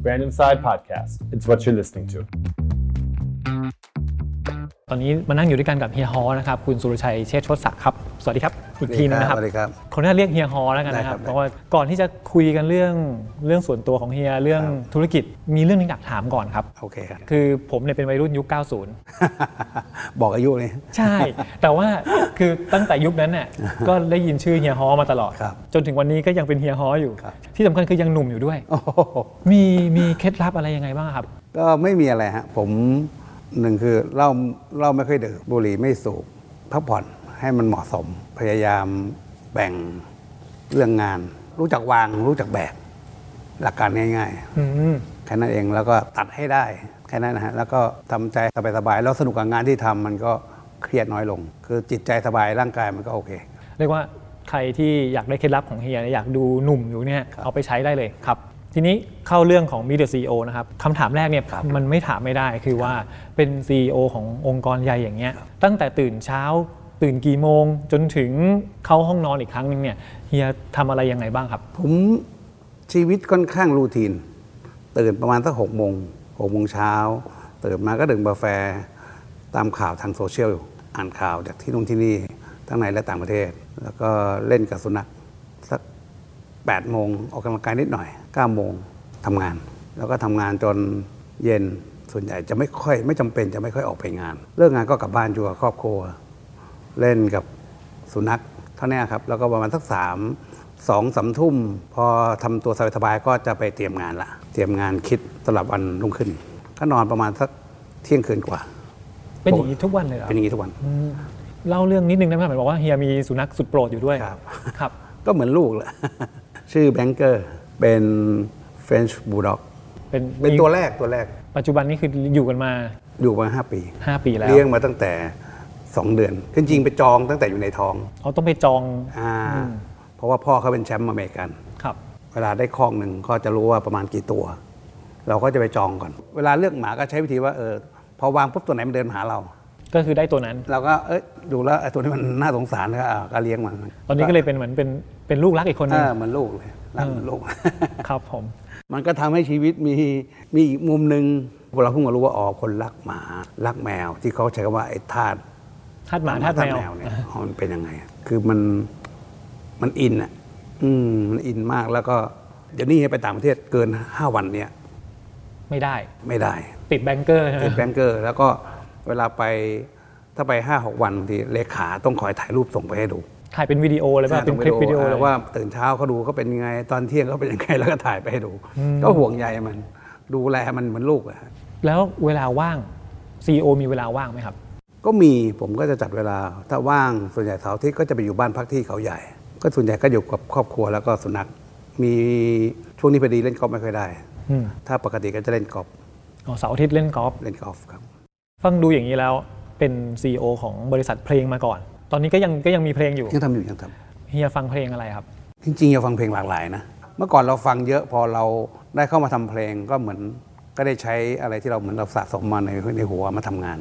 Random Side Podcast. It's what you're listening to. ตอนนี้มานั่งอยู่ด้วยกันกับเฮียฮอนะครับคุณสุรชัยเชษฐ์ชดศักดิ์ครับ สวัสดีครับอีกทีนึงนะครับสวัสดีครับคนนี้เรียกเฮียฮอแล้วกันนะคได้ครัรับบเพราะว่าก่อนที่จะคุยกันเรื่องเรื่องส่วนตัวของเฮียเรื่องครับธุรกิจมีเรื่องนึงอยากถามก่อนครับโอเคครับคือผมเนี่ยเป็นวัยรุ่นยุค 90 บอกอายุเลยใช่ แต่ว่าคือตั้งแต่ยุคนั้นเนี่ยก็ได้ยินชื่อเฮียฮอมาตลอดครับจนถึงวันนี้ก็ยังเป็นเฮียฮออยู่ครับที่สำคัญคือยังหนุ่มอยู่ด้วยโอ้โหมีมีเคล็ดลับอะไรยังไงบ้างครับ ก็ไม่มีอะไรฮะผม หนึ่งคือเหล้าเหล้าไม่ค่อยดื่มบุหรี่ไม่สูบพักผ่อนให้มันเหมาะสม พยายามแบ่งเรื่องงาน รู้จักวางรู้จักแบกหลักการง่ายอืมๆแค่นั้นเองแล้วก็ตัดให้ได้แค่นั้นนะฮะแล้วก็ทำใจสบายๆแล้วสนุกกับงานที่ทำมันก็เครียดน้อยลง คือจิตใจสบายร่างกายมันก็โอเค เรียกว่าใครที่อยากได้เคล็ดลับของเฮียเนี่ยอยากดูหนุ่มอยู่เนี่ยเอาไปใช้ได้เลยครับ ทีนี้เข้าเรื่องของ Meet the CEO นะครับคำถามแรกเนี่ยครับมันไม่ถามไม่ได้คือว่าเป็น CEO ขององค์กรใหญ่อย่างเงี้ยตั้งแต่ตื่นเช้าตื่นกี่โมง จนถึงเข้าห้องนอนอีกครั้งหนึงเนี่ยเฮียทำอะไรยังไงบ้างครับ ผมชีวิตค่อนข้างรูทีน ตื่นประมาณสักหกโมงหกโมงเช้าตื่นมาก็ดื่มกาแฟ ตามข่าวทางโซเชียลอ่านข่าวจากที่นู่นที่นี่ทั้งในและต่างประเทศ แล้วก็เล่นกับสุนัขสักแปดโมงออกกำลังกายนิดหน่อย เก้าโมงทำงาน แล้วก็ทำงานจนเย็นส่วนใหญ่จะไม่ค่อยไม่จำเป็นจะไม่ค่อยออกไปงาน เลิกงานก็กลับบ้านอยู่กับครอบครัว เล่นกับสุนัขเท่านี้ครับ แล้วก็ประมาณสักสามสองสามทุ่ม พอทำตัวสบายๆก็จะไปเตรียมงานละเตรียมงานคิดสำหรับวันรุ่งขึ้น ก็นอนประมาณสักเที่ยงคืนกว่า เป็นอย่างนี้ทุกวันเลยเหรอเป็นอย่างนี้ทุกวันเล่าเรื่องนิดนึงได้ไหมครับเห็นบอกว่าเฮียมีสุนัขสุดโปรดอยู่ด้วยครับ ครับ ก็เหมือนลูกแหละชื่อแบงเกอร์ เป็น French Bulldog เป็นเป็นตัวแรกตัวแรก ปัจจุบันนี้คืออยู่กันมาอยู่มาห้าปี 5 ปีแล้วเลี้ยงมาตั้งแต่ 2 เดือนจริงๆไปจองตั้งแต่อยู่ในท้องเขาต้องไปจองอ่าเพราะว่าพ่อเขาเป็นแชมป์อเมริกันครับ เวลาได้คอกหนึ่งก็จะรู้ว่าประมาณกี่ตัว เราก็จะไปจองก่อน เวลาเลือกหมาก็ใช้วิธีว่าเออพอวางปุ๊บตัวไหนมันเดินมาหาเรา ก็คือได้ตัวนั้น เราก็เอ้ยดูแล้วไอ้ตัวนี้มันน่าสงสารก็อ่าก็เลี้ยงมัน ตอนนี้ก็เลยเป็นเหมือนเป็นเป็นลูกรักอีกคนหนึเองอเหมือนลูกเลยรักเหมือนลูกครับผม มันก็ทำให้ชีวิตมีมีอีกมุมหนึ่งเราเพิ่งมารู้ว่าอ๋อคนรักหมารักแมว ที่เขาใช้คำว่าไอ้ธาตุทาสหมาทาสแมวเนี่ยอ๋อมันเป็นยังไง คือมันมันอินอะ อืมมันอินมากแล้วก็เดี๋ยวนี้ไปต่างประเทศเกินห้าวันเนี่ย ไม่ได้ไม่ได้ ติดแบงเกอร์ใช่ไหมติดแบงเกอร์ แล้วก็เวลาไปถ้าไปห้าหกวันบางทีเลขาต้องคอยถ่ายรูปส่งไปให้ดู ถ่ายเป็นวิดีโอเลยป่ะเป็นคลิปวิดีโอเลยว่าตื่นเช้าเขาดูเขาเป็นยังไงตอนเที่ยงเขาเป็นยังไงแล้วก็ถ่ายไปให้ดู ก็ห่วงใยมัน ดูแลมันเหมือนลูกอะฮะแล้วเวลาว่าง CEO มีเวลาว่างไหมครับ ก็มีผมก็จะจัดเวลาถ้าว่างส่วนใหญ่เสาร์อาที่ก็จะไปอยู่บ้านพักที่เขาใหญ่ ก็ส่วนใหญ่ก็อยู่กับครอบครัวแล้วก็สุนัขมีช่วงนี้พอดีเล่นกอล์ฟไม่ค่อยได้อืมถ้าปกติก็จะเล่นกอล์ฟอ๋อเสาร์อาทิตย์เล่นกอล์ฟเล่นกอล์ฟครับ ฟังดูอย่างนี้แล้วเป็น CEO ของบริษัทเพลงมาก่อน ตอนนี้ก็ยังก็ยังมีเพลงอยู่ยังทำอยู่ยังทำเฮียฟังเพลงอะไรครับ จริงๆเราฟังเพลงหลากหลายนะเมื่อก่อนเราฟังเยอะพอเราได้เข้ามาทำเพลงก็เหมือนก็ได้ใช้อะไรที่เราเหมือนเราสะสมมาในในหัวมาทำงาน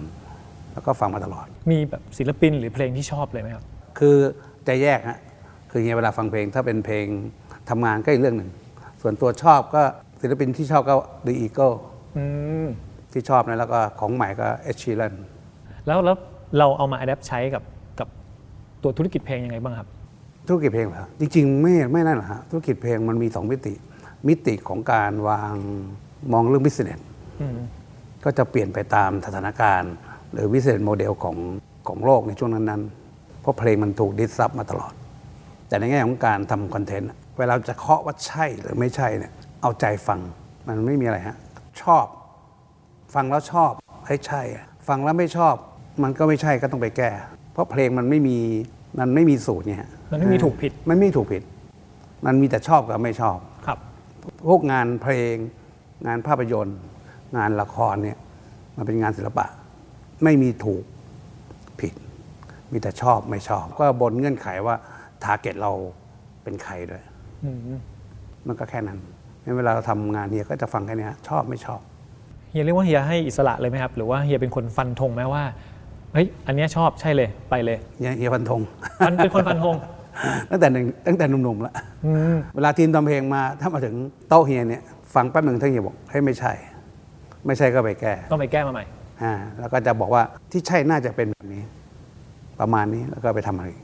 แล้วก็ฟังมาตลอด มีแบบศิลปินหรือเพลงที่ชอบเลยไหมครับ คือจะแยกฮะคือเวลาฟังเพลงถ้าเป็นเพลงทำงานก็อีกเรื่องหนึ่ง ส่วนตัวชอบก็ศิลปินที่ชอบก็ The Eagle อืมที่ชอบนะแล้วก็ของใหม่ก็ Ed Sheeran แล้วแล้วเราเอามาอัดแอปใช้กับกับ ตัวธุรกิจเพลงยังไงบ้างครับ ธุรกิจเพลงเหรอจริงๆ ไม่ไม่นั่นหรอกฮะธุรกิจเพลงมันมีสองมิติ มิติของการวางมองเรื่อง business อืมก็จะเปลี่ยนไปตามสถานการณ์ หรือวิเศษโมเดลของของโลกในช่วงนั้นๆ เพราะเพลงมันถูกดิสซับมาตลอด แต่ในแง่ของการทำคอนเทนต์อะเวลาจะเคาะว่าใช่หรือไม่ใช่เนี่ยเอาใจฟังมันไม่มีอะไรฮะชอบ ฟังแล้วชอบให้ยใช่อะฟังแล้วไม่ชอบ มันก็ไม่ใช่ก็ต้องไปแก้เพ ราะเพลงมันไม่มีมันไม่มีสูตรเนี่ยฮะมันไม่มีถูกผิดมันไม่มีถูกผิด มันมีแต่ชอบกับไม่ชอบครับ พวกงานเพลง งานภาพยนตร์ งานละครเนี่ยมันเป็นงานศิลปะ ไม่มีถูกผิด มีแต่ชอบไม่ชอบ ก็บนเงื่อนไขว่า target เราเป็นใครด้วยอืมมันก็แค่นั้นงั้นเวลาเราทำงานเนี่ยก็จะฟังแค่เนี้ยชอบไม่ชอบเฮียเรียกว่าเฮียให้อิสระเลยไหมครับ หรือว่าเฮียเป็นคนฟันธงไหมว่า เฮ้ยอันเนี้ยชอบใช่เลยไปเลยเฮียเฮียฟันธงมันเป็นคนฟันธงตั้งแต่หนึ่งตั้งแต่หนุ่มๆแล้วเวลาทีมทำเพลงมาถ้ามาถึงโต๊ะเฮียเนี่ยฟังแป๊บหนึ่งท่านเฮียบอกให้ยไม่ใช่ ไม่ใช่ก็ไปแก้ต้องไปแก้มาใหม่อ่าแล้วก็จะบอกว่าที่ใช่น่าจะเป็นแบบนี้ ประมาณนี้แล้วก็ไปทำอะไรอีก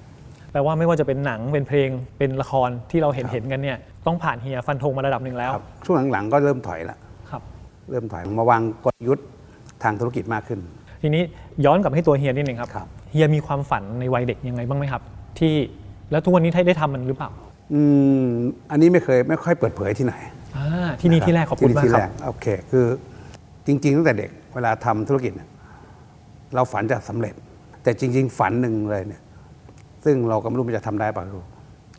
แปลว่าไม่ว่าจะเป็นหนังเป็นเพลงเป็นละครที่เราเห็นเห็นกันเนี่ยต้องผ่านเฮียฟันธงมาระดับหนึ่งแล้วครับช่วงหลังๆก็เริ่มถอยละครับ เริ่มถอยมาวางกลยุทธ์ทางธุรกิจมากขึ้น ทีนี้ย้อนกลับให้ตัวเฮียนิดหนึ่งครับครับเฮียมีความฝันในวัยเด็กยังไงบ้างไหมครับ ที่แล้วทุกวันนี้ได้ทำมันหรือเปล่า อืมอันนี้ไม่เคยไม่ค่อยเปิดเผยที่ไหนอ่าที่นี่ที่แรกขอบคุณมากที่คแรรับกโอเคคือจริง ๆ ตั้งแต่เด็กเวลาทำธุรกิจเนี่ยเราฝันจะสำเร็จ แต่จริง ๆ ฝันหนึ่งเลยเนี่ย ซึ่งเราก็ไม่รู้มันจะทำได้เปล่ารู้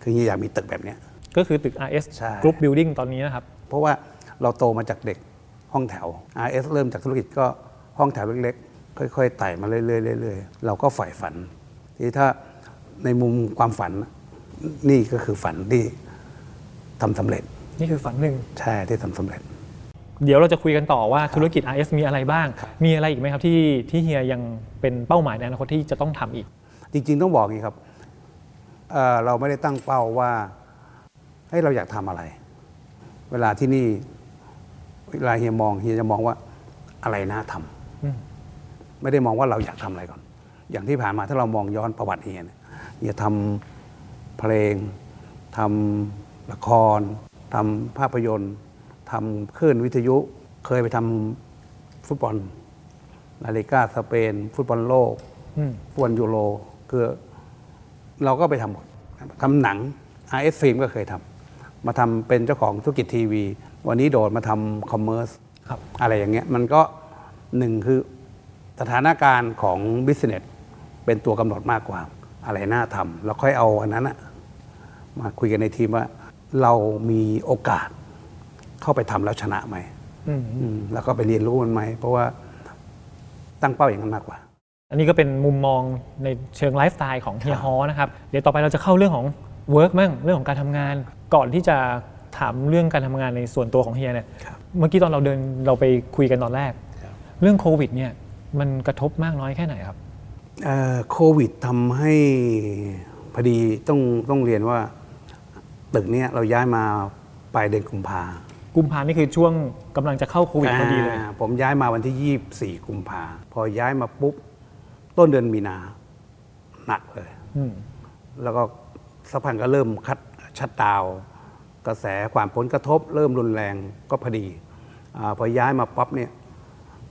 คือเฮียอยากมีตึกแบบเนี้ยก็คือตึก RS ใช่ Group Building ตอนนี้นะครับ เพราะว่าเราโตมาจากเด็กห้องแถว RS เริ่มจากธุรกิจก็ห้องแถวเล็กๆ ค่อยๆไต่มาเรื่อยๆเรื่อยๆเราก็ใฝ่ฝัน ทีนี้ถ้าในมุมความฝันนี่ก็คือฝันที่ทำสำเร็จ นี่คือฝันหนึ่งใช่ที่ทำสำเร็จ เดี๋ยวเราจะคุยกันต่อว่าธุรกิจ RS มีอะไรบ้าง มีอะไรอีกไหมครับที่ที่เฮียยังเป็นเป้าหมายในอนาคตที่จะต้องทำอีก จริง ๆ ต้องบอกอย่างนี้ครับเอ่อเราไม่ได้ตั้งเป้าว่าให้ยเราอยากทำอะไร เวลาที่นี่เวลาเฮียมองเฮียจะมองว่าอะไรน่าทำอืม ไม่ได้มองว่าเราอยากทำอะไรก่อน อย่างที่ผ่านมาถ้าเรามองย้อนประวัติเฮียเนี่ยเฮียทำเพลงทำละครทำภาพยนตร์ทำคลื่นวิทยุ เคยไปทำฟุตบอลลาลิก้าสเปน ฟุตบอลโลกอืมฟุตบอลยูโรคือเราก็ไปทำหมดทำหนัง RS Film ก็เคยทำมาทำเป็นเจ้าของธุรกิจทีวี วันนี้โดดมาทำ commerce ครับอะไรอย่างเงี้ย มันก็หนึ่งคือ สถานการณ์ของ business เป็นตัวกำหนดมากกว่า อะไรน่าทำแล้วค่อยเอาอันนั้นอะมาคุยกันในทีมว่า เรามีโอกาสเข้าไปทำแล้วชนะไหมอืมอืมแล้วก็ไปเรียนรู้มันไหม เพราะว่าตั้งเป้าอย่างนั้นมากกว่า อันนี้ก็เป็นมุมมองในเชิงไลฟ์สไตล์ของเฮียฮ้อนะครับ เดี๋ยวต่อไปเราจะเข้าเรื่องของ work มั่งเรื่องของการทำงาน ก่อนที่จะถามเรื่องการทำงานในส่วนตัวของเฮียเนี่ยครับเมื่อกี้ตอนเราเดินเราไปคุยกันตอนแรกครับเรื่องโควิดเนี่ย มันกระทบมากน้อยแค่ไหนครับเอ่อโควิดทำให้พอดีต้องต้องเรียนว่าตึกเนี้ยเราย้ายมาปลายเดือนกุมภากุมภานี่คือช่วงกำลังจะเข้าโควิดพอดีเลยอ่าผมย้ายมาวันที่ 24 กุมภาพอย้ายมาปุ๊บ ต้นเดือนมีนาหนักเลยอืมแล้วก็สักพันก็เริ่มคัดชัดดาวน์กระแสความผลกระทบ เริ่มรุนแรงก็พอดีอาพอย้ายมาปั๊บเนี่ย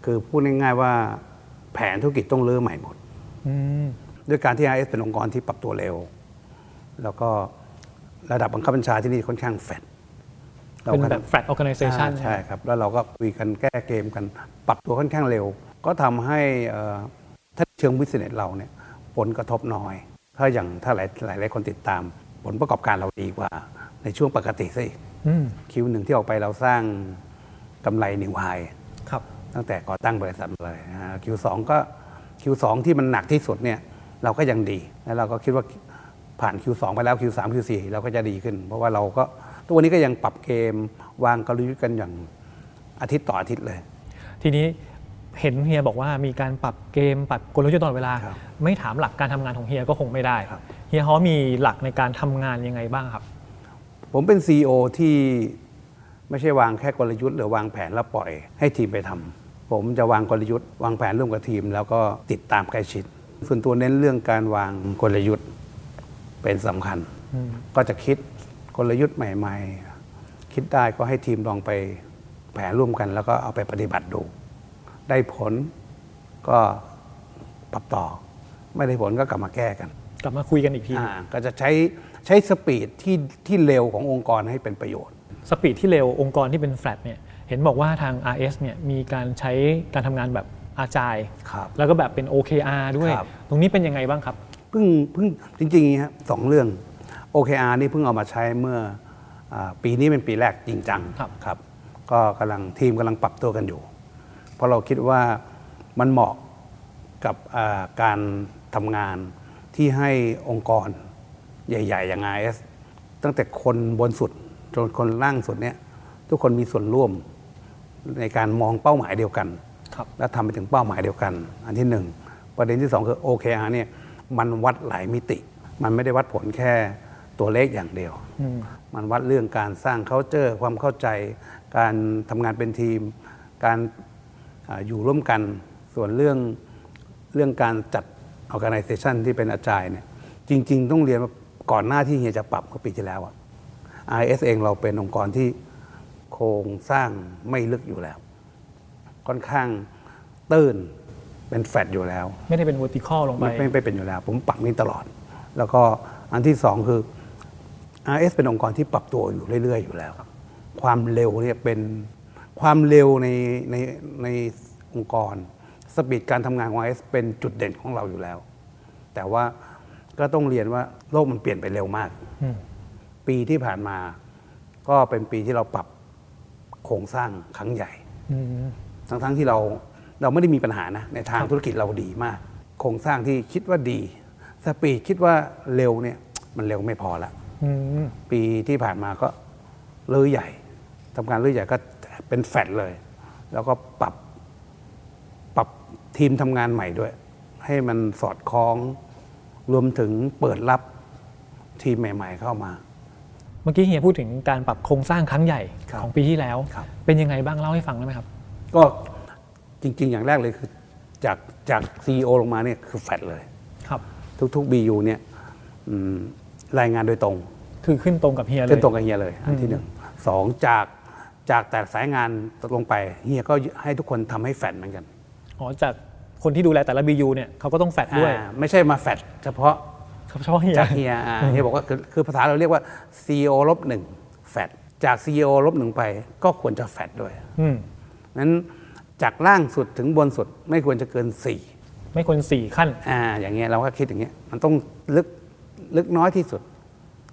คือพูดง่ายๆว่า แผนธุรกิจต้องเริ่มใหม่หมดอืมด้วยการที่ IS เป็นองค์กรที่ปรับตัวเร็ว แล้วก็ระดับบังคับบัญชาที่นี่ค่อนข้างแฟดเป็นแบบ flat organization ใช่ครับ แล้วเราก็คุยกันแก้เกมกันปรับตัวค่อนข้างเร็ว ก็ทำให้เอ่อถ้าเชิง business เราเนี่ยผลกระทบน้อย ถ้าอย่างถ้าหลายหลายหลายคนติดตาม ผลประกอบการเราดีกว่า ในช่วงปกติซะอีกอืม Q หนึ่งที่ออกไปเราสร้างกำไร new high ครับ ตั้งแต่ก่อตั้งบริษัทเลยนะฮะ Q2 ก็ Q2 ที่มันหนักที่สุดเนี่ยเราก็ยังดี แล้วเราก็คิดว่าผ่าน Q2 ไปแล้ว Q3 Q4 เราก็จะดีขึ้น เพราะว่าเราก็ทุกวันนี้ก็ยังปรับเกมวางกลยุทธ์กันอย่างอาทิตย์ต่ออาทิตย์เลย ทีนี้เห็นเฮียบอกว่ามีการปรับเกมปรับกลยุทธ์ตลอดเวลา ครับไม่ถามหลักการทำงานของเฮียก็คงไม่ได้ครับ เฮียฮอมีหลักในการทำงานยังไงบ้างครับ ผมเป็น CEO ที่ไม่ใช่วางแค่กลยุทธ์หรือวางแผนแล้วปล่อยให้ทีมไปทำ ผมจะวางกลยุทธ์วางแผนร่วมกับทีม แล้วก็ติดตามใกล้ชิด ส่วนตัวเน้นเรื่องการวางกลยุทธ์เป็นสำคัญ ก็จะคิดกลยุทธ์ใหม่ ๆ คิดได้ก็ให้ทีมลองไปแผนร่วมกัน แล้วก็เอาไปปฏิบัติดู ได้ผลก็ปรับต่อ ไม่ได้ผลก็กลับมาแก้กัน กลับมาคุยกันอีกทีอ่าก็จะใช้ใช้สปีดที่ที่เร็วขององค์กรให้เป็นประโยชน์สปีดที่เร็วองค์กรที่เป็นแฟลตเนี่ย เห็นบอกว่าทาง RS เนี่ยมีการใช้การทำงานแบบอาจายครับแล้วก็แบบเป็น OKR ด้วยครับตรงนี้เป็นยังไงบ้างครับเพิ่งเพิ่งจริงๆอย่างนี้ครับสองเรื่อง OKR นี่เพิ่งเอามาใช้เมื่ออาปีนี้เป็นปีแรกจริงจังครับครับก็กำลังทีมกำลังปรับตัวกันอยู่ เพราะเราคิดว่ามันเหมาะกับอ่าการทำงานที่ให้องค์กรใหญ่ ๆ อย่าง IS ตั้งแต่คนบนสุดจนคนล่างสุดเนี่ยทุกคนมีส่วนร่วม ในการมองเป้าหมายเดียวกันครับและทำไปถึงเป้าหมายเดียวกัน อันที่หนึ่งประเด็นที่สองคือ OKR เนี่ยมันวัดหลายมิติ มันไม่ได้วัดผลแค่ตัวเลขอย่างเดียวอืมมันวัดเรื่องการสร้าง c u เจอร์ความเข้าใจ การทำงานเป็นทีม การอาอยู่ร่วมกัน ส่วนเรื่องเรื่องการจัด organization ที่เป็นอาจารย์เนี่ยจริง ๆ ต้องเรียนว่าก่อนหน้าที่เฮียจะปรับเมื่อปีที่แล้วอะ IS เองเราเป็นองค์กรที่ โครงสร้างไม่ลึกอยู่แล้ว ค่อนข้างตื้นเป็นแฟดอยู่แล้ว ไม่ได้เป็น vertical ลงไปไม่ไม่ไม่เป็นอยู่แล้ว ผมปรับนี้ตลอด แล้วก็อันที่สองคือ RS เป็นองค์กรที่ปรับตัวอยู่เรื่อย ๆ อยู่แล้วความเร็วเนี่ยเป็นความเร็วในในในองค์กร speed การทำงานของ RS เป็นจุดเด่นของเราอยู่แล้ว แต่ว่าก็ต้องเรียนว่าโลกมันเปลี่ยนไปเร็วมากอืมปีที่ผ่านมาก็เป็นปีที่เราปรับ โครงสร้างครั้งใหญ่อืมทั้งๆที่เราเราไม่ได้มีปัญหานะ ในทางธุรกิจเราดีมาก โครงสร้างที่คิดว่าดี speed คิดว่าเร็วเนี่ย มันเร็วไม่พอละอืมปีที่ผ่านมาก็เลื่อยใหญ่ทำการเลื่อยใหญ่ก็เป็นแฟดเลย แล้วก็ปรับปรับทีมทำงานใหม่ด้วย ให้มันสอดคล้อง รวมถึงเปิดรับทีมใหม่ ๆ เข้ามาเมื่อกี้เฮียพูดถึงการปรับโครงสร้างครั้งใหญ่ครับของปีที่แล้วครับเป็นยังไงบ้างเล่าให้ฟังได้ไหมครับ ก็จริง ๆ อย่างแรกเลยคือจากจากซีอลงมาเนี่ยคือแฟดเลยครับ ทุกๆ BU เนี่ยอืมรายงานโดยตรง คือขึ้นตรงกับเฮียเลยขึ้นตรงกับเฮียเลยอันที่หนึ่งสองจากจากแต่สายงานลงไปเฮียก็ให้ทุกคนทำให้แฟดเหมือนกันอ๋อจากคนที่ดูแลแต่ละ BU เนี่ยเขาก็ต้องแฟดด้วยอ่าไม่ใช่มาแฟดเฉพาะ เฉพาะเฮียจากเฮียอ่าเฮียบอกว่าคือคือภาษาเราเรียกว่า CEO ลบหนึ่งแฟดจาก CEO ลบหนึ่งไปก็ควรจะแฟดด้วยอืมนั้นจากล่างสุดถึงบนสุดไม่ควรจะเกินสี่ไม่ควรสี่ขั้น อ่า อย่างเงี้ยเราก็คิดอย่างเงี้ยมันต้องลึกลึกน้อยที่สุด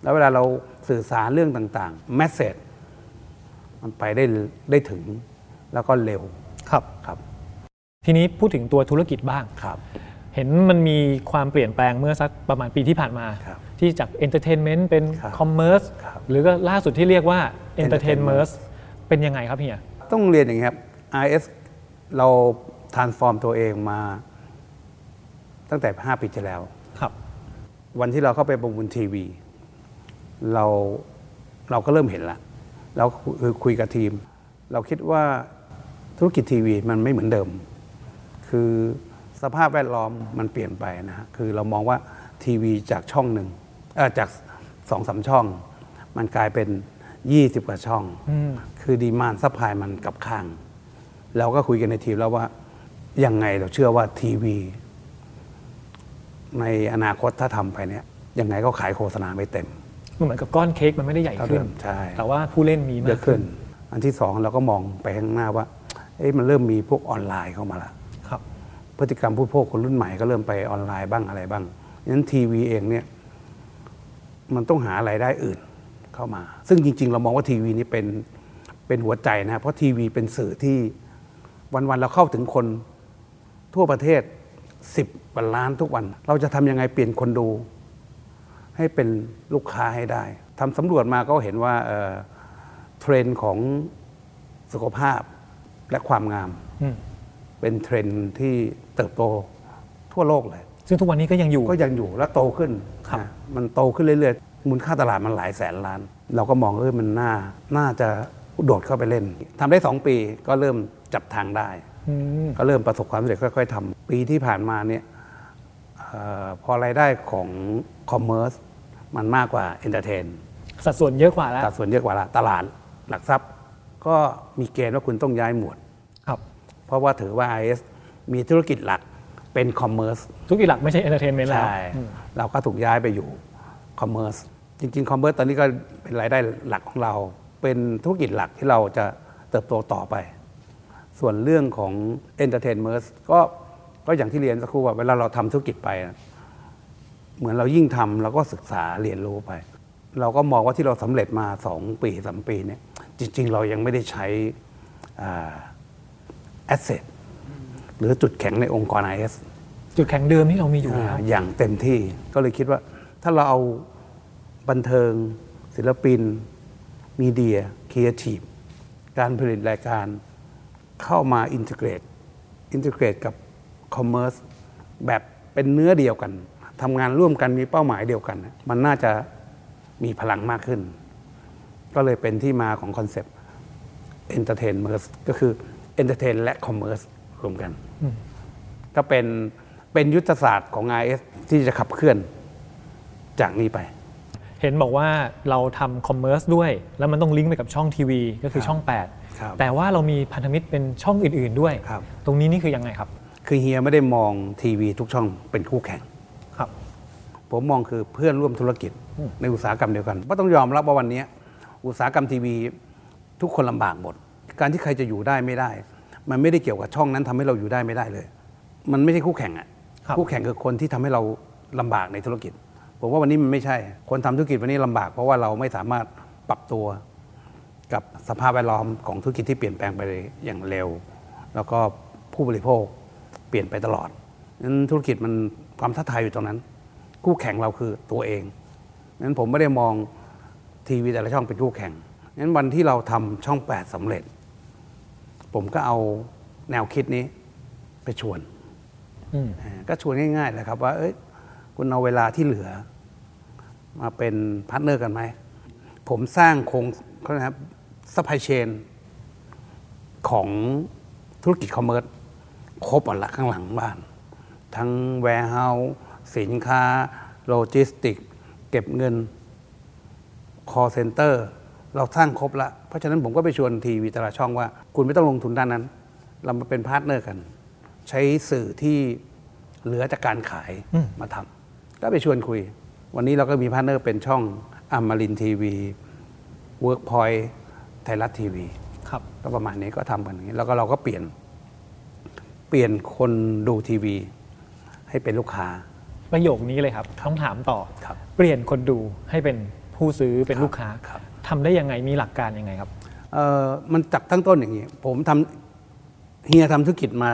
แล้วเวลาเราสื่อสารเรื่องต่างๆ message มันไปได้ได้ถึงแล้วก็เร็วครับครับ ทีนี้พูดถึงตัวธุรกิจบ้างครับ เห็นมันมีความเปลี่ยนแปลงเมื่อสักประมาณปีที่ผ่านมาครับที่จาก entertainment เป็นครับ commerce ครับหรือก็ล่าสุดที่เรียกว่าEntertainmerce Entertainmerce เป็นยังไงครับเฮียต้องเรียนอย่างนี้ครับ RS เรา transform ตัวเองมา ตั้งแต่ 5 ปีที่แล้วครับวันที่เราเข้าไปประมูลทีวี เราเราก็เริ่มเห็นละเราคือคุยกับทีม เราคิดว่าธุรกิจทีวีมันไม่เหมือนเดิม คือ สภาพแวดล้อมมันเปลี่ยนไปนะฮะคือเรามองว่าทีวีจากช่องหนึ่งเออจากสองสามช่อง มันกลายเป็น 20 กว่าช่องคือ demand supply มันกลับข้าง เราก็คุยกันในทีมแล้วว่ายังไงเราเชื่อว่าทีวี ในอนาคตถ้าทำไปเนี่ยยังไงก็ขายโฆษณาไม่เต็มมันเหมือนกับก้อนเค้กมันไม่ได้ใหญ่เท่าขึ้เดินมใช่แต่ว่าผู้เล่นมีเยมาอะกขึ้ขึ้นนอันที่สองเราก็มองไปข้างหน้าว่าเอ๊ะมันเริ่มมีพวกออนไลน์เข้ามาละครับ พฤติกรรมผู้พกคนรุ่นใหม่ก็เริ่มไปออนไลน์บ้างอะไรบ้างนั้นทีวีเองเนี่ยมันต้องหารายได้อื่นเข้ามา ซึ่งจริง ๆ เรามองว่าทีวีนี่เป็นเป็นหัวใจนะเพราะทีวีเป็นสื่อที่วันๆเราเข้าถึงคนทั่วประเทศสิบกว่าล้านทุกวัน เราจะทำยังไงเปลี่ยนคนดู ให้เป็นลูกค้าให้ได้ทำสำรวจมาก็เห็นว่าเเทรนด์ของสุขภาพและความงาม เป็นเทรนด์ที่เติบโตทั่วโลกเลย ซึ่งทุกวันนี้ก็ยังอยู่ก็ยังอยู่และโตขึ้นครับนะมันโตขึ้นเรื่อยๆ มูลค่าตลาดมันหลายแสนล้าน เราก็มองเออมันน่าน่าจะโดดเข้าไปเล่นทำได้ 2 ปีก็เริ่มจับทางได้อืมก็เริ่มประสบความสำเร็จค่อยๆทำปีที่ผ่านมาเนี่ยเออพอรายได้ของ commerce มันมากกว่า entertainสัดส่วนเยอะกว่าแล้วสัดส่วนเยอะกว่าละตลาดหลักทรัพย์ ก็มีเกณฑ์ว่าคุณต้องย้ายหมวดครับเพ ราะว่าถือว่า RS มีธุรกิจหลักเป็น commerce ธุรกิจหลักไม่ใช่ entertainment แล้วใช่เราก็ถูกย้ายไปอยู่ commerce จริงๆ commerce ตอนนี้ก็เป็นรายได้หลักของเรา เป็นธุรกิจหลักที่เราจะเติบโตต่อไป ส่วนเรื่องของ entertainmerce ก็ก็อย่างที่เรียนสักครู่ว่าเวลาเราทำธุรกิจไปนะเหมือนเรายิ่งทำเราก็ศึกษาเรียนรู้ไป เราก็มองว่าที่เราสำเร็จมาสองปีสามปีเนี่ยจริง ๆ เรายังไม่ได้ใช้ asset หรือจุดแข็งในองค์กร RS จุดแข็งเดิมที่เรามีอยู่แล้วอ่าอย่างเต็มที่ก็เลยคิดว่า ถ้าเราเอาบันเทิง ศิลปิน media creative การผลิตรายการเข้ามา integrate integrate กับ commerce แบบเป็นเนื้อเดียวกันทำงานร่วมกันมีเป้าหมายเดียวกัน มันน่าจะมีพลังมากขึ้น ก็เลยเป็นที่มาของคอนเซปต์ entertain merge ก็คือ entertain และ commerce รวมกัน ก็เป็นเป็นยุทธศาสตร์ของ RS ที่จะขับเคลื่อนจากนี้ไป เห็นบอกว่าเราทำ commerce ด้วย แล้วมันต้องลิงก์ไปกับช่องทีวีก็คือช่องครับ8แต่ว่าเรามีพันธมิตรเป็นช่องอื่น ๆ ด้วยครับตรงนี้นี่คือยังไงครับ คือเฮียไม่ได้มองทีวีทุกช่องเป็นคู่แข่งครับ ผมมองคือเพื่อนร่วมธุรกิจในอุตสาหกรรมเดียวกันเพราะต้องยอมรับว่าวันนี้อุตสาหกรรมทีวีทุกคนลำบากหมด การที่ใครจะอยู่ได้ไม่ได้ มันไม่ได้เกี่ยวกับช่องนั้นทำให้เราอยู่ได้ไม่ได้เลย มันไม่ใช่คู่แข่งอะครับคู่แข่งคือคนที่ทำให้เราลำบากในธุรกิจ ผมว่าวันนี้มันไม่ใช่ คนทำธุรกิจวันนี้ลำบาก เพราะว่าเราไม่สามารถปรับตัวกับสภาพแวดล้อมของธุรกิจที่เปลี่ยนแปลงไปอย่างเร็ว แล้วก็ผู้บริโภคเปลี่ยนไปตลอดนั้นธุรกิจมันความท้าทายอยู่ตรงนั้น คู่แข่งเราคือตัวเองนั้นผมไม่ได้มองทีวีแต่ละช่องเป็นคู่แข่งนั้นวันที่เราทำช่อง 8สำเร็จ ผมก็เอาแนวคิดนี้ไปชวนอืมอ่าก็ชวนง่ายๆแหละครับ ว่าเอ้ยคุณเอาเวลาที่เหลือ มาเป็น partner กันไหม ผมสร้างโครงเขาเรียกนะครับ supply chain ของธุรกิจ commerce ครบหมดละข้างหลังบ้าน ทั้ง warehouse สินค้า โลจิสติก เก็บเงิน call center เราสร้างครบละเพราะฉะนั้นผมก็ไปชวนทีวีแต่ละช่องว่า คุณไม่ต้องลงทุนด้านนั้น เรามาเป็น partner กัน ใช้สื่อที่เหลือจากการขายมาทำก็ไปชวนคุย วันนี้เราก็มี partner เป็นช่องอมรินทีวีเวิร์คพอยท์ไทยรัฐทีวีครับก็ประมาณนี้ก็ทำกันอย่างนี้แล้วก็เราก็เปลี่ยน เปลี่ยนคนดูทีวี ให้เป็นลูกค้า ประโยคนี้เลยครับต้องถามต่อครับเปลี่ยนคนดูให้เป็นผู้ซื้อเป็นลูกค้าครับ ทำได้ยังไงมีหลักการยังไงครับเอ่อมันจับตั้งต้นอย่างนี้ ผมทำเฮียทำธุรกิจมา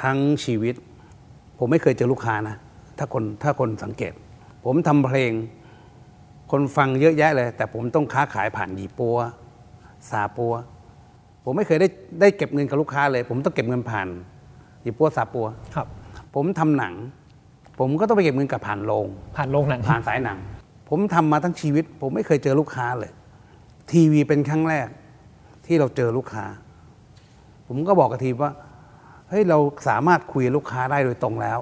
ทั้งชีวิต ผมไม่เคยเจอลูกค้านะ ถ้าคนถ้าคนสังเกต ผมทำเพลง คนฟังเยอะแยะเลย แต่ผมต้องค้าขายผ่านหยีปัวซาปัว ผมไม่เคยได้ได้เก็บเงินกับลูกค้าเลย ผมต้องเก็บเงินผ่านหยีปัวซาปัวครับ ผมทำหนัง ผมก็ต้องไปเก็บเงินกับผ่านโรงผ่านโรงหนังผ่านสายหนัง ผมทำมาทั้งชีวิต ผมไม่เคยเจอลูกค้าเลย ทีวีเป็นครั้งแรกที่เราเจอลูกค้า ผมก็บอกกับทีมว่าเฮ้ยเราสามารถคุยลูกค้าได้โดยตรงแล้ว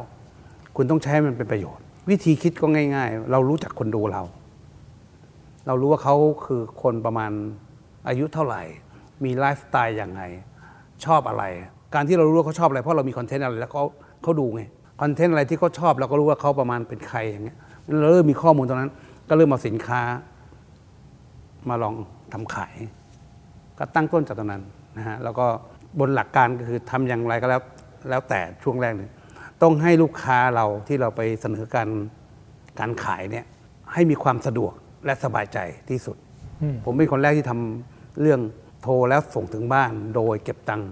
คุณต้องใช้มันเป็นประโยชน์ วิธีคิดก็ง่าย ๆ เรารู้จักคนดูเรา เรารู้ว่าเขาคือคนประมาณอายุเท่าไหร่ มีไลฟ์สไตล์อย่างไง ชอบอะไร การที่เรารู้ว่าเขาชอบอะไรเพราะเรามีคอนเทนต์อะไรแล้วเขาเขาดูไงคอนเทนต์อะไรที่เขาชอบเราก็รู้ว่าเขาประมาณเป็นใครอย่างเงี้ยเราเริ่มมีข้อมูลตรงนั้น ก็เริ่มเอาสินค้า มาลองทำขาย ก็ตั้งต้นจากตรงนั้นนะฮะแล้วก็บนหลักการก็คือทำอย่างไรก็แล้วแล้วแต่ช่วงแรกเนี่ยต้องให้ลูกค้าเราที่เราไปเสนอการการขายเนี่ยให้มีความสะดวกและสบายใจที่สุด ผมเป็นคนแรกที่ทำเรื่องโทรแล้วส่งถึงบ้านโดยเก็บตังค์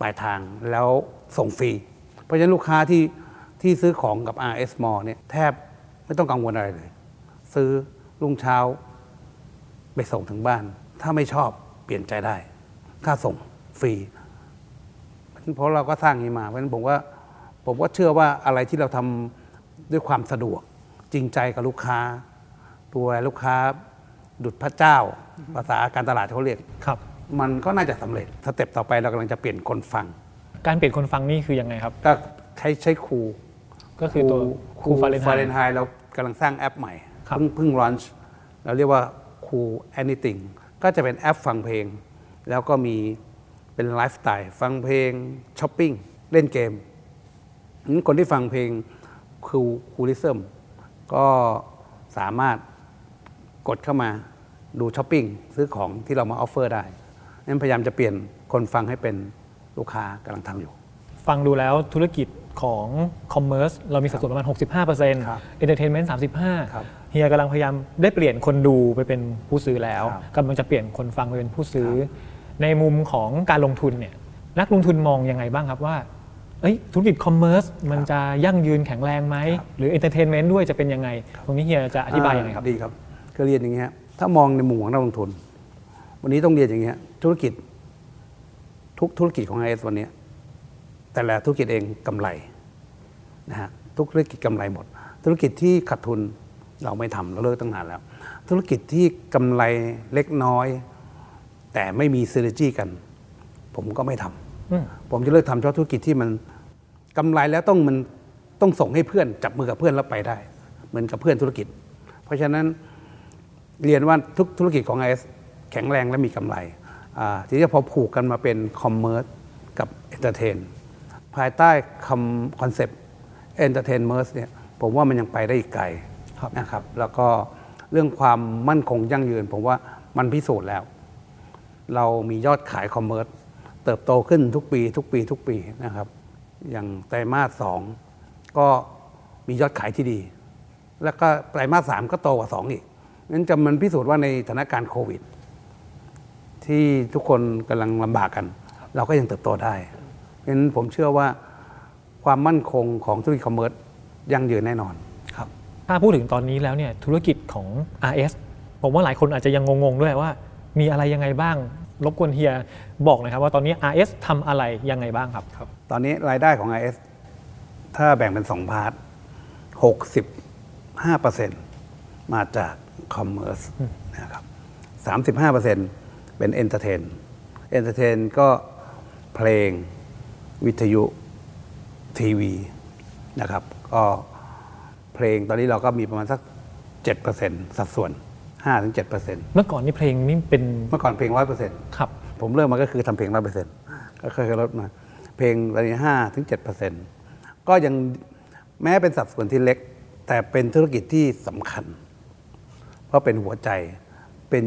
ปลายทางแล้วส่งฟรี เพราะฉะนั้นลูกค้าที่ที่ซื้อของกับ RS Mall เนี่ยแทบไม่ต้องกังวลอะไรเลย ซื้อรุ่งเช้า ไปส่งถึงบ้าน ถ้าไม่ชอบเปลี่ยนใจได้ ค่าส่งฟรี เพราะเราก็สร้างอย่างนี้มา เพราะฉะนั้นผมว่าผมก็เชื่อว่าอะไรที่เราทำด้วยความสะดวก จริงใจกับลูกค้าดูแลลูกค้า ดุจพระเจ้า ภาษาการตลาดเขาเรียกครับ มันก็น่าจะสำเร็จ step ต่อไปเรากำลังจะเปลี่ยนคนฟัง การเปลี่ยนคนฟังนี่คือยังไงครับ ก็ใช้ใช้ COOL ก็คือตัว COOL Fahrenheit เรากำลังสร้างแอปใหม่ครับเพิ่งเพิ่ง launch เราเรียกว่า COOL anything ก็จะเป็นแอปฟังเพลง แล้วก็มีเป็นไลฟ์สไตล์ฟังเพลงช้อปปิ้งเล่นเกมงั้นคนที่ฟังเพลง COOL COOLISMก็สามารถกดเข้ามาดูช้อปปิ้งซื้อของที่เรามา offer ได้นั้นพยายามจะเปลี่ยนคนฟังให้เป็นลูกค้ากำลังทำอยู่ ฟังดูแล้วธุรกิจ ของ commerce เรามีสัดส่วนประมาณ 65%ครับ entertainment ครับ35 เฮียกำลังพยายามได้เปลี่ยนคนดูไปเป็นผู้ซื้อแล้วครับกำลังจะเปลี่ยนคนฟังไปเป็นผู้ซื้อ ในมุมของการลงทุนเนี่ยนักลงทุนมองยังไงบ้างครับว่าเอ้ยธุรกิจ commerce มันจะยั่งยืนแข็งแรงไหม หรือ entertainment ด้วยจะเป็นยังไง ตรงนี้เฮียจะอธิบายยังไงครับดีครับก็เรียนอย่างเงี้ยถ้ามองในมุมของนักลงทุน วันนี้ต้องเรียนอย่างเงี้ยธุรกิจ ทุกธุรกิจของ RS วันเนี้ย แต่ละธุรกิจเองกำไรนะฮะทุกธุรกิจกำไรหมด ธุรกิจที่ขาดทุนเราไม่ทำเราเลิกตั้งนานแล้ว ธุรกิจที่กำไรเล็กน้อย แต่ไม่มี synergy กัน ผมก็ไม่ทำอืมผมจะเลิกทำเฉพาะธุรกิจที่มันกำไรแล้วต้องมันต้องส่งให้เพื่อนจับมือกับเพื่อนแล้วไปได้ เหมือนกับเพื่อนธุรกิจ เพราะฉะนั้นเรียนว่าทุกธุรกิจของ RS แข็งแรงและมีกำไรอ่าทีนี้พอผูกกันมาเป็น commerce กับ entertain ภายใต้คำ concept entertainmerce เนี่ยผมว่ามันยังไปได้อีกไกลครับนะครับ แล้วก็เรื่องความมั่นคงยั่งยืน ผมว่ามันพิสูจน์แล้ว เรามียอดขาย commerce เติบโตขึ้นทุกปี ทุกปี ทุกปีนะครับ อย่างไตรมาสสองก็มียอดขายที่ดี แล้วก็ไตรมาสสามก็โตกว่าสองอีกนั้นจะมันพิสูจน์ว่าในสถานการณ์โควิด ที่ทุกคนกำลังลำบากกัน เราก็ยังเติบโตได้เพราะฉะนั้นผมเชื่อว่าความมั่นคงของธุรกิจ commerceยั่งยืนแน่นอนครับถ้าพูดถึงตอนนี้แล้วเนี่ยธุรกิจของ RS ผมว่าหลายคนอาจจะยังงงๆด้วยว่า มีอะไรยังไงบ้าง รบกวนเฮียบอกหนะครับว่าตอนนี้ RS ทำอะไรยังไงบ้างครับตอนนี้รายได้ของ RS ถ้าแบ่งเป็นสอง part 65เปอร์เซ็นต์มาจาก commerce นะครับ35เปอร์เซ็นต์เป็น entertain entertain ก็เพลง วิทยุทีวีนะครับ ก็เพลงตอนนี้เราก็มีประมาณสัก 7%สัดส่วน 5-7%เเมื่อก่อนนี่เพลงนี่เป็นมื่อก่อนเพลง 100%ครับผมเริ่มมาก็คือทำเพลงร้อยเปอร์เซ็นต์ก็ค่อยๆลดมา เพลงตอนนี้ห้าถึงเจ็ดเปอร์เซ็นต์ก็ยังแม้เป็นสัดส่วนที่เล็ก แต่เป็นธุรกิจที่สำคัญ เพราะเป็นหัวใจเป็น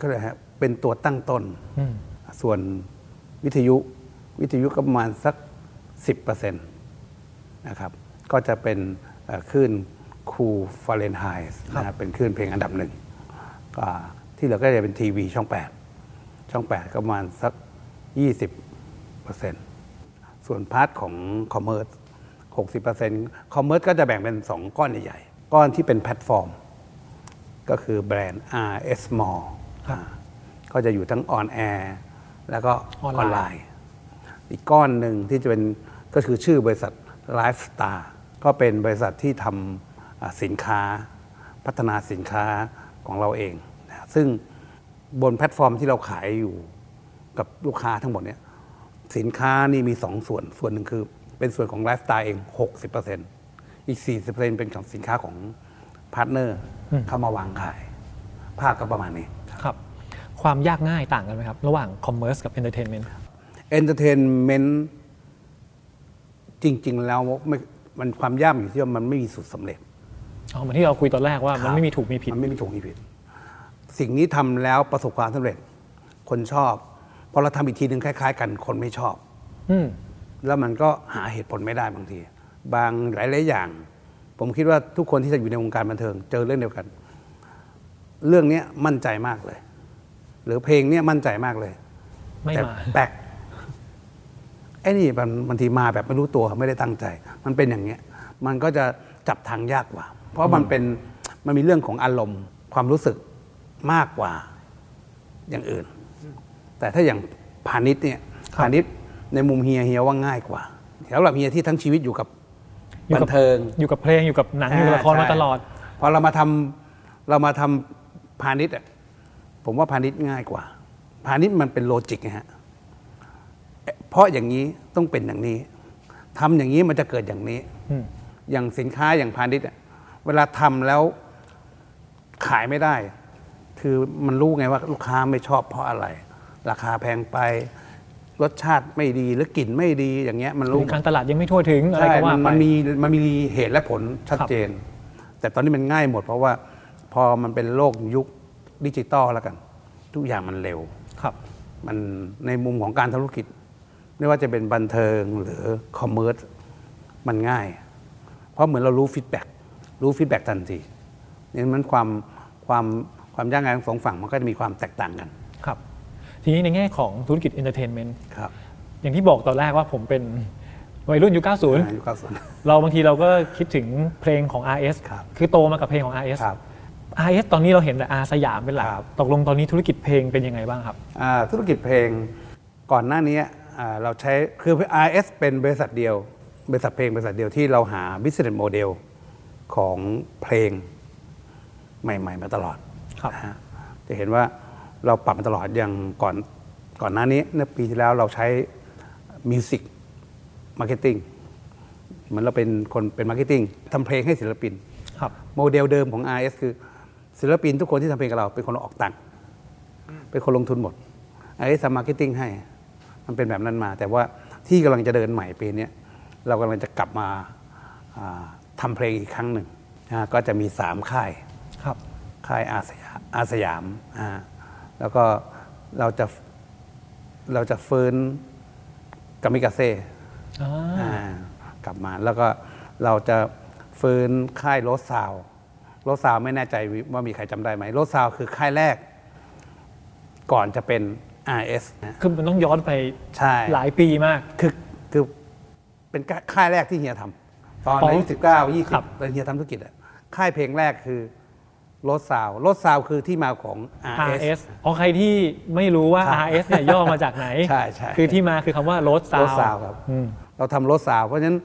ก็เลยกฮะเป็นตัวตั้งต้นอืมส่วนวิทยุ วิทยุก็ประมาณสักสิบเปอร์เซ็นต์นะครับก็จะเป็นเอ่อคลื่น COOLfahrenheit นะครับเป็นคลื่นเพลงอันดับหนึ่งก็ที่เหลือก็จะเป็นทีวีช่อง 8 ช่อง 8 ก็ประมาณสัก 20เปอร์เซ็นต์ส่วน part ของ commerce 60เปอร์เซ็นต์commerce ก็จะแบ่งเป็น 2 ก้อนใหญ่ๆ ก้อนที่เป็นแพลตฟอร์ม ก็คือแบรนด์ RS Mall อ่าก็จะอยู่ทั้ง on air แล้วก็ออออนนไลไลน์น์ อีกก้อนหนึ่งที่จะเป็นก็คือชื่อบริษัท Life Star ก็เป็นบริษัทที่ทำอ่าสินค้า พัฒนาสินค้าของเราเองนะซึ่งบนแพลตฟอร์มที่เราขายอยู่กับลูกค้าทั้งหมดเนี่ยสินค้านี่มีสองส่วน ส่วนหนึ่งคือเป็นส่วนของ Life Star เอง 60%อีก 40%เป็นของสินค้าของ partnerเข้ามาวางขาย ภาพก็ประมาณนี้ ครับ ความยากง่ายต่างกันไหมครับ ระหว่าง Commerce กับ Entertainment enter tainment จริง ๆ แล้วไม่มันความยากอยู่ที่ว่ามันไม่มีสูตรสำเร็จอ๋อเหมือนที่เราคุยตอนแรกว่ามันไม่มีถูกมีผิด มันไม่มีถูกมีผิด สิ่งนี้ทำแล้วประสบความสำเร็จ คนชอบพอเราทำอีกทีหนึ่งคล้าย ๆ กันคนไม่ชอบ อืมแล้วมันก็หาเหตุผลไม่ได้บางที บางหลายๆอย่าง ผมคิดว่าทุกคนที่จะอยู่ในวงการบันเทิง เจอเรื่องเดียวกัน เรื่องเนี้ยมั่นใจมากเลย หรือเพลงเนี้ยมั่นใจมากเลย ไม่แต่มาแปลก ไอ้นี่มันบางทีมาแบบไม่รู้ตัวไม่ได้ตั้งใจ มันเป็นอย่างเงี้ยมันก็จะจับทางยากกว่า เพราะมันเป็นมันมีเรื่องของอารมณ์ความรู้สึกมากกว่าอย่างอื่น แต่ถ้าอย่างพาณิชย์เนี่ยครับพาณิชย์ในมุมเฮียเฮียว่าง่ายกว่าสำหรับเฮียที่ทั้งชีวิตอยู่กับอยู่บักับนเทิงอยู่กับเพลงอยู่กับหนังอยู่กับละครมาตลอดพอเรามาทำเรามาทำพาณิชย์อะผมว่าพาณิชย์ง่ายกว่า พาณิชย์มันเป็นโลจิกนะฮะ เอ๊ะเพราะอย่างนี้ต้องเป็นอย่างนี้ทำอย่างนี้มันจะเกิดอย่างนี้อืมอย่างสินค้าอย่างพาณิชย์อะเวลาทำแล้วขายไม่ได้ คือมันรู้ไงว่าลูกค้าไม่ชอบเพราะอะไร ราคาแพงไป รสชาติไม่ดีหรือกลิ่นไม่ดีอย่างเงี้ย มันหรืรู้อการตลาดยังไม่ทั่วถึงอะไรใช่ก็ว่ามันไปมันมีมันมีเหตุและผลชัดเจน แต่ตอนนี้มันง่ายหมด เพราะว่าพอมันเป็นโลกยุคดิจิตอลแล้วกัน ทุกอย่างมันเร็วครับ มันในมุมของการธุรกิจ ไม่ว่าจะเป็นบันเทิงหรือ commerce มันง่าย เพราะเหมือนเรารู้ feedback รู้ feedback ทันทีนี่มันความความความยากง่ายของสองฝั่งมันก็จะมีความแตกต่างกัน ครับ ทีนี้ในแง่ของธุรกิจ Entertainment ครับ อย่างที่บอกตอนแรกว่าผมเป็นวัยรุ่นยุคอ่า90 ยุคเก้าสิบเราบางทีเราก็คิดถึงเพลงของ RS ครับคือโตมากับเพลงของ RS ครับ RS ตอนนี้เราเห็นแต่อาร์สยามเป็นหลักครับตกลงตอนนี้ธุรกิจเพลงเป็นยังไงบ้างครับอ่าธุรกิจเพลงก่อนหน้านี้อ่า เราใช้คือ RS เป็นบริษัทเดียว บริษัทเพลงบริษัทเดียวที่เราหา business model ของเพลงใหม่ ๆ มาตลอดครับนะฮะจะเห็นว่าเราปรับมาตลอดอย่างก่อนก่อนหน้านี้ในปีที่แล้วเราใช้ music marketing เหมือนเราเป็นคนเป็น marketing ทำเพลงให้ศิลปินครับโมเดลเดิมของ RS คือ ศิลปินทุกคนที่ทำเพลงกับเราเป็นคนออกตังค์เป็นคนลงทุนหมด RS ทำ marketing ให้ มันเป็นแบบนั้นมา แต่ว่าที่กำลังจะเดินใหม่ปีเนี้ยเรากำลังจะกลับมาอ่าทำเพลงอีกครั้งหนึ่งนะก็จะมีสามค่ายครับค่ายอาร์สยามอาร์สยามอ่าแล้วก็เราจะเราจะฟื้นกามิกาเซ่อ่าอ่ากลับมาแล้วก็เราจะฟื้นค่าย Rose Sound Rose Sound ไม่แน่ใจว่ามีใครจำได้ไหม Rose Sound คือค่ายแรก ก่อนจะเป็น RS นะคือมันต้องย้อนไปใช่หลายปีมาก คือคือเป็นค่ายแรกที่เฮียทำตอนอ๋ออายุสิบเก้ายี่สิบครับตอนเฮียทำธุรกิจอะค่ายเพลงแรกคือ Rose Sound Rose Sound คือที่มาของ RS RS อ๋อใครที่ไม่รู้ว่าครับ RS เนี่ยย่อมาจากไหนใช่ใช่คือที่มาคือคำว่า Road โร Sound สซาวครับอืมเราทำรถซาวเพราะฉะนั้น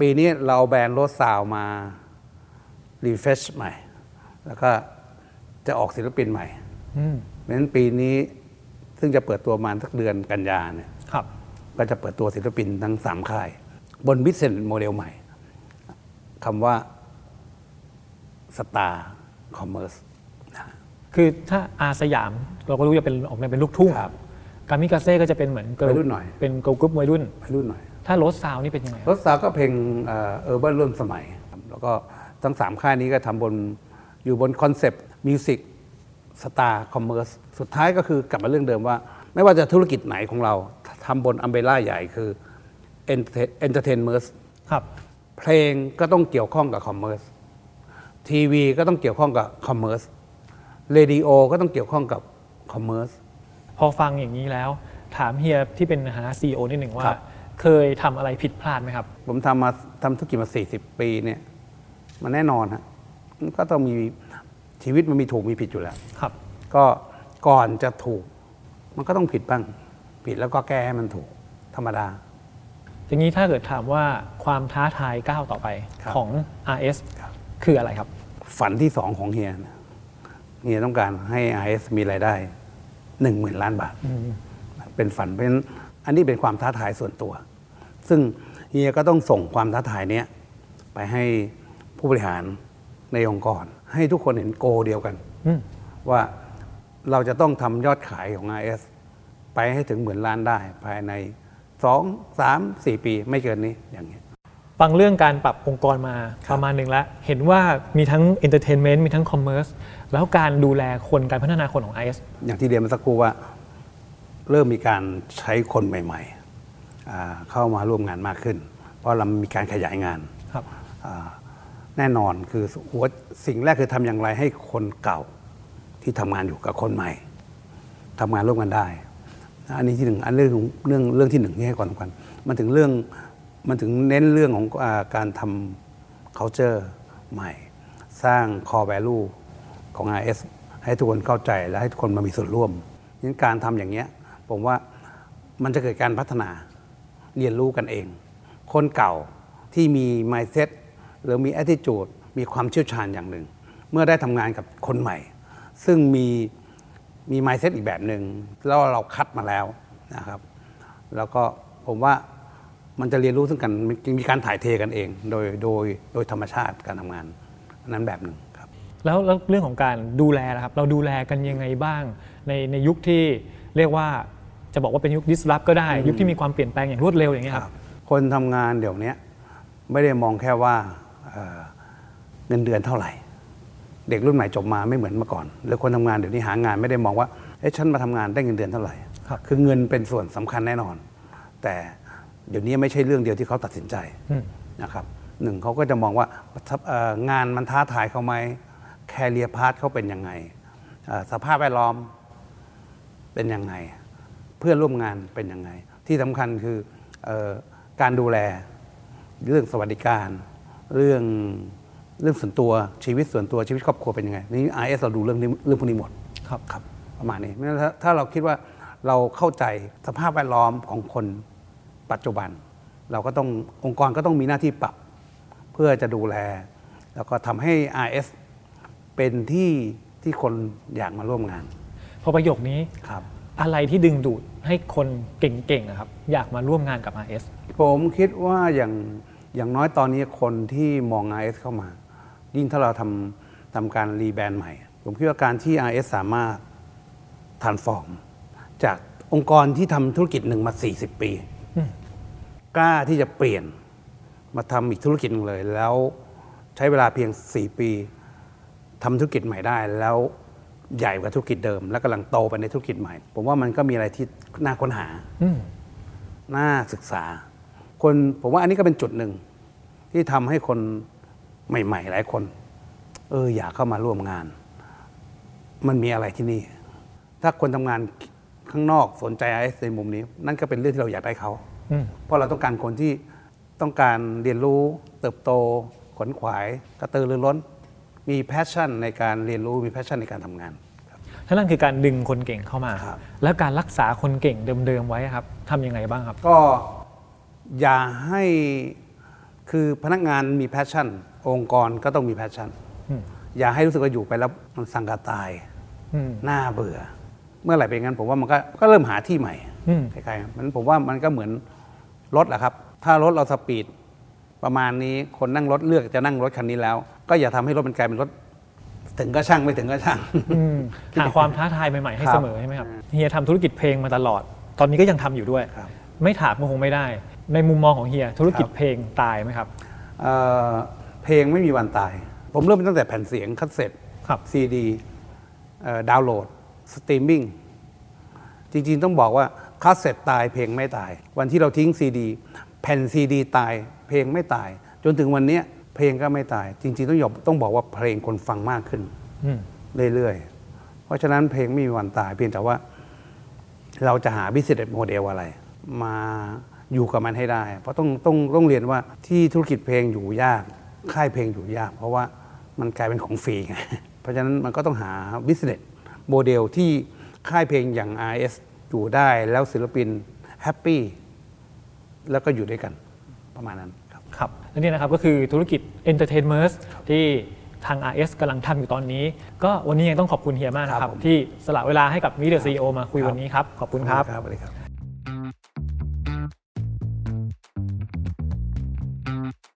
ปีนี้เราเอาแบรนด์รถซาวมา refresh ใหม่ แล้วก็จะออกศิลปินใหม่อืมเพราะฉะนั้นปีนี้ ซึ่งจะเปิดตัวประมาณสักเดือนกันยาเนี่ยครับก็จะเปิดตัวศิลปินทั้งสามค่าย บน busi ness model ใหม่คำว่า star commerceคือถ้าอาร์สยามเราก็รู้จะเป็นออกแนวเป็นลูกทุ่งครับกามิกาเซ่ก็จะเป็นเหมือน girl- วัยรุ่นหน่อยเป็น girl group วัยรุ่นไปรุ่นหน่อย ถ้า Rose Sound นี่เป็นยังไง Roseซาวก็เพลง urban ร่วมสมัยครับแล้วก็ทั้งสามค่ายนี้ก็ทำบนอยู่บนคอนเซปต์ music star commerce สุดท้ายก็คือกลับมาเรื่องเดิมว่า ไม่ว่าจะธุรกิจไหนของเราทำบน umbrella ใหญ่คือ entertainmerce ครับเพลงก็ต้องเกี่ยวข้องกับ commerceทีวีก็ต้องเกี่ยวข้องกับ commerce radio ก็ต้องเกี่ยวข้องกับ commerce พอฟังอย่างนี้แล้ว ถามเฮียที่เป็น CEO นิดหนึ่งว่าครับเคยทำอะไรผิดพลาดไหมครับ ผมทำมาทำธุรกิจมา 40 ปีเนี่ยมันแน่นอนฮะมันก็ต้องมี ชีวิตมันมีถูกมีผิดอยู่แล้วครับ ก็ก่อนจะถูก มันก็ต้องผิดบ้าง ผิดแล้วก็แก้ให้มันถูกธรรมดาอย่างนี้ถ้าเกิดถามว่าความท้าทายก้าวต่อไปครับของ RS ครับคืออะไรครับ ฝันที่สองของเฮียนะเฮียต้องการให้ IS มีรายได้หนึ่งหมื่นล้านบาท เป็นฝันเพราะฉะนั้นอันนี้เป็นความท้าทายส่วนตัว ซึ่งเฮียก็ต้องส่งความท้าทายเนี้ยไปให้ผู้บริหาร ในองค์กร ให้ทุกคนเห็นโกเดียวกันอืมว่าเราจะต้องทำยอดขายของ IS ไปให้ถึงหมื่นล้านได้ภายใน 2 3 4 ปีไม่เกินนี้อย่างเงี้ยฟังเรื่องการปรับองค์กรมาประมาณหนึ่งแล้ว เห็นว่ามีทั้ง Entertainment มีทั้ง Commerce แล้วการดูแลคนการพัฒนาคนของ IS อย่างที่เรียนมาสักครู่ว่า เริ่มมีการใช้คนใหม่ๆอ่าเข้ามาร่วมงานมากขึ้น เพราะเรามีการขยายงานครับอ่า แน่นอนคือหัวสิ่งแรกคือทำอย่างไรให้คนเก่าที่ทำงานอยู่กับคนใหม่ทำงานร่วมกันได้ อันนี้ที่หนึ่งอันเรื่องเรื่องเรื่องที่หนึ่งที่ให้ความสำคัญมันถึงเรื่องมันถึงเน้นเรื่องของอการทำ culture ใหม่ สร้าง core value ของ RS ให้ทุกคนเข้าใจและให้ทุกคนมามีส่วนร่วมงั้นการทำอย่างเนี้ยผมว่ามันจะเกิดการพัฒนาเรียนรู้กันเอง คนเก่าที่มี mindset หรือมี attitude มีความเชี่ยวชาญอย่างหนึ่ง เมื่อได้ทำงานกับคนใหม่ ซึ่งมีมี mindset อีกแบบหนึ่งแล้วเราคัดมาแล้วนะครับ แล้วก็ผมว่ามันจะเรียนรู้ซึ่งกันมันมีการถ่ายเทกันเอง โดยโดยโดยธรรมชาติการทำงานอันนั้นแบบหนึ่งครับแล้วแล้วเรื่องของการดูแลนะครับ เราดูแลกันยังไงบ้าง ในในยุคที่เรียกว่าจะบอกว่าเป็นยุค disrupt ก็ได้ ยุคที่มีความเปลี่ยนแปลงอย่างรวดเร็วอย่างเงี้ยครับคนทำงานเดี๋ยวนี้ไม่ได้มองแค่ว่า เอ่อเงินเดือนเท่าไหร่ เด็กรุ่นใหม่จบมาไม่เหมือนเมื่อก่อนหรือคนทำงานเดี๋ยวนี้หางานไม่ได้มองว่าเอ๊ะฉันมาทำงานได้เงินเดือนเท่าไหร่ครับอเงินเป็นส่วนสำคัญแน่นอน แต่เดี๋ยวนี้ไม่ใช่เรื่องเดียวที่เขาตัดสินใจอืมนะครับหนึ่งเขาก็จะมองว่าเอ่องานมันท้าทายเขาไหมแคเรียพาร์ทเขาเป็นยังไงเอ่อสภาพแวดล้อมเป็นยังไง เพื่อนร่วมงานเป็นยังไง ที่สำคัญคือเออการดูแลเรื่องสวัสดิการ เรื่องเรื่องส่วนตัวชีวิตส่วนตัวชีวิตครอบครัวเป็นยังไงนี่ RS เราดูเรื่องนี้เรื่องพวกนี้หมดครับครับ ประมาณนี้เพราะฉะนั้นถ้าถ้าเราคิดว่าเราเข้าใจสภาพแวดล้อมของคนปัจจุบัน เราก็ต้ององค์กรก็ต้องมีหน้าที่ปรับ เพื่อจะดูแล แล้วก็ทำให้ RS เป็นที่ที่คนอยากมาร่วมงาน พอประโยคนี้ครับ อะไรที่ดึงดูดให้คนเก่งๆอะครับ อยากมาร่วมงานกับ RS ผมคิดว่าอย่าง อย่างน้อยตอนนี้คนที่มอง RS เข้ามา ยิ่งถ้าเราทำทำการรีแบรนด์ใหม่ ผมคิดว่าการที่ RS สามารถ transform จากองค์กรที่ทำธุรกิจหนึ่งมา 40 ปี กล้าที่จะเปลี่ยนมาทำอีกธุรกิจหนึ่งเลย แล้วใช้เวลาเพียง 4 ปีทำธุรกิจใหม่ได้ แล้วใหญ่กว่าธุรกิจเดิม และกำลังโตไปในธุรกิจใหม่ ผมว่ามันก็มีอะไรที่น่าค้นหาอืมน่าศึกษา คนผมว่าอันนี้ก็เป็นจุดหนึ่ง ที่ทำให้คนใหม่ ๆ หลายคน เอออยากเข้ามาร่วมงาน มันมีอะไรที่นี่ ถ้าคนทำงานข้างนอกสนใจไอในมุมนี้ นั่นก็เป็นเรื่องที่เราอยากได้เขาอืมเพราะเราต้องการคนที่ต้องการเรียนรู้ เติบโตขวนขวาย กระตือรือร้น มี passion ในการเรียนรู้มี passion ในการทำงานถ้านั่นคือการดึงคนเก่งเข้ามาครับแล้วการรักษาคนเก่งเดิมๆไว้ครับทำยังไงบ้างครับ ก็ อย่าให้คือพนักงานมี passion องค์กรก็ต้องมี passion อืมอย่าให้รู้สึกว่าอยู่ไปแล้วมันซังกะตายอืมน่าเบื่อ เมื่อไหร่เป็นงั้นผมว่ามันก็ก็เริ่มหาที่ใหม่อืมคล้ายๆกันมันผมว่ามันก็เหมือนรถแหละครับ ถ้ารถเราสปีดประมาณนี้คนนั่งรถเลือกจะนั่งรถคันนี้แล้ว ก็อย่าทำให้รถมันกลายเป็นรถถึงก็ช่างไม่ถึงก็ช่างอืมหาความท้าทายใหม่ๆให้ครับเสมอใช่ไหมครับเฮียทำธุรกิจเพลงมาตลอด ตอนนี้ก็ยังทำอยู่ด้วยครับไม่ถามก็คงไม่ได้ ในมุมมองของเฮียธุรกิจครับเพลงตายไหมครับเอ่อเพลงไม่มีวันตาย ผมเริ่มตั้งแต่แผ่นเสียงคัสเซ็ตครับซีดีดาวน์โหลดสตรีมมิ่งจริงๆต้องบอกว่าคัสเซ็ตตายเพลงไม่ตาย วันที่เราทิ้งซีดีแผ่นซีดีตาย เพลงไม่ตาย จนถึงวันเนี้ยเพลงก็ไม่ตาย จริงๆต้องยอมต้องบอกว่าเพลงคนฟังมากขึ้นอืมเรื่อยๆ เพราะฉะนั้นเพลงไม่มีวันตายเพียงแต่ว่า เราจะหา business model อะไร มา อยู่กับมันให้ได้ เพราะต้องต้องต้องเรียนว่าที่ธุรกิจเพลงอยู่ยาก ค่ายเพลงอยู่ยาก เพราะว่ามันกลายเป็นของฟรีไงเพราะฉะนั้นมันก็ต้องหา business model ที่ค่ายเพลงอย่าง RS อยู่ได้แล้วศิลปิน happy แล้วก็อยู่ด้วยกันประมาณนั้นครับครับและนี่นะครับก็คือธุรกิจ Entertainment ที่ทาง RS กำลังทำอยู่ตอนนี้ ก็วันนี้ยังต้องขอบคุณเฮียมากนะคครัรับบผมที่สละเวลาให้กับ Meet the CEO มาคุยวันนี้ครับ ขอบคุณครับครับสวัสดีครับ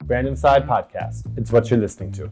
Brand Side Podcast. It's what you're listening to.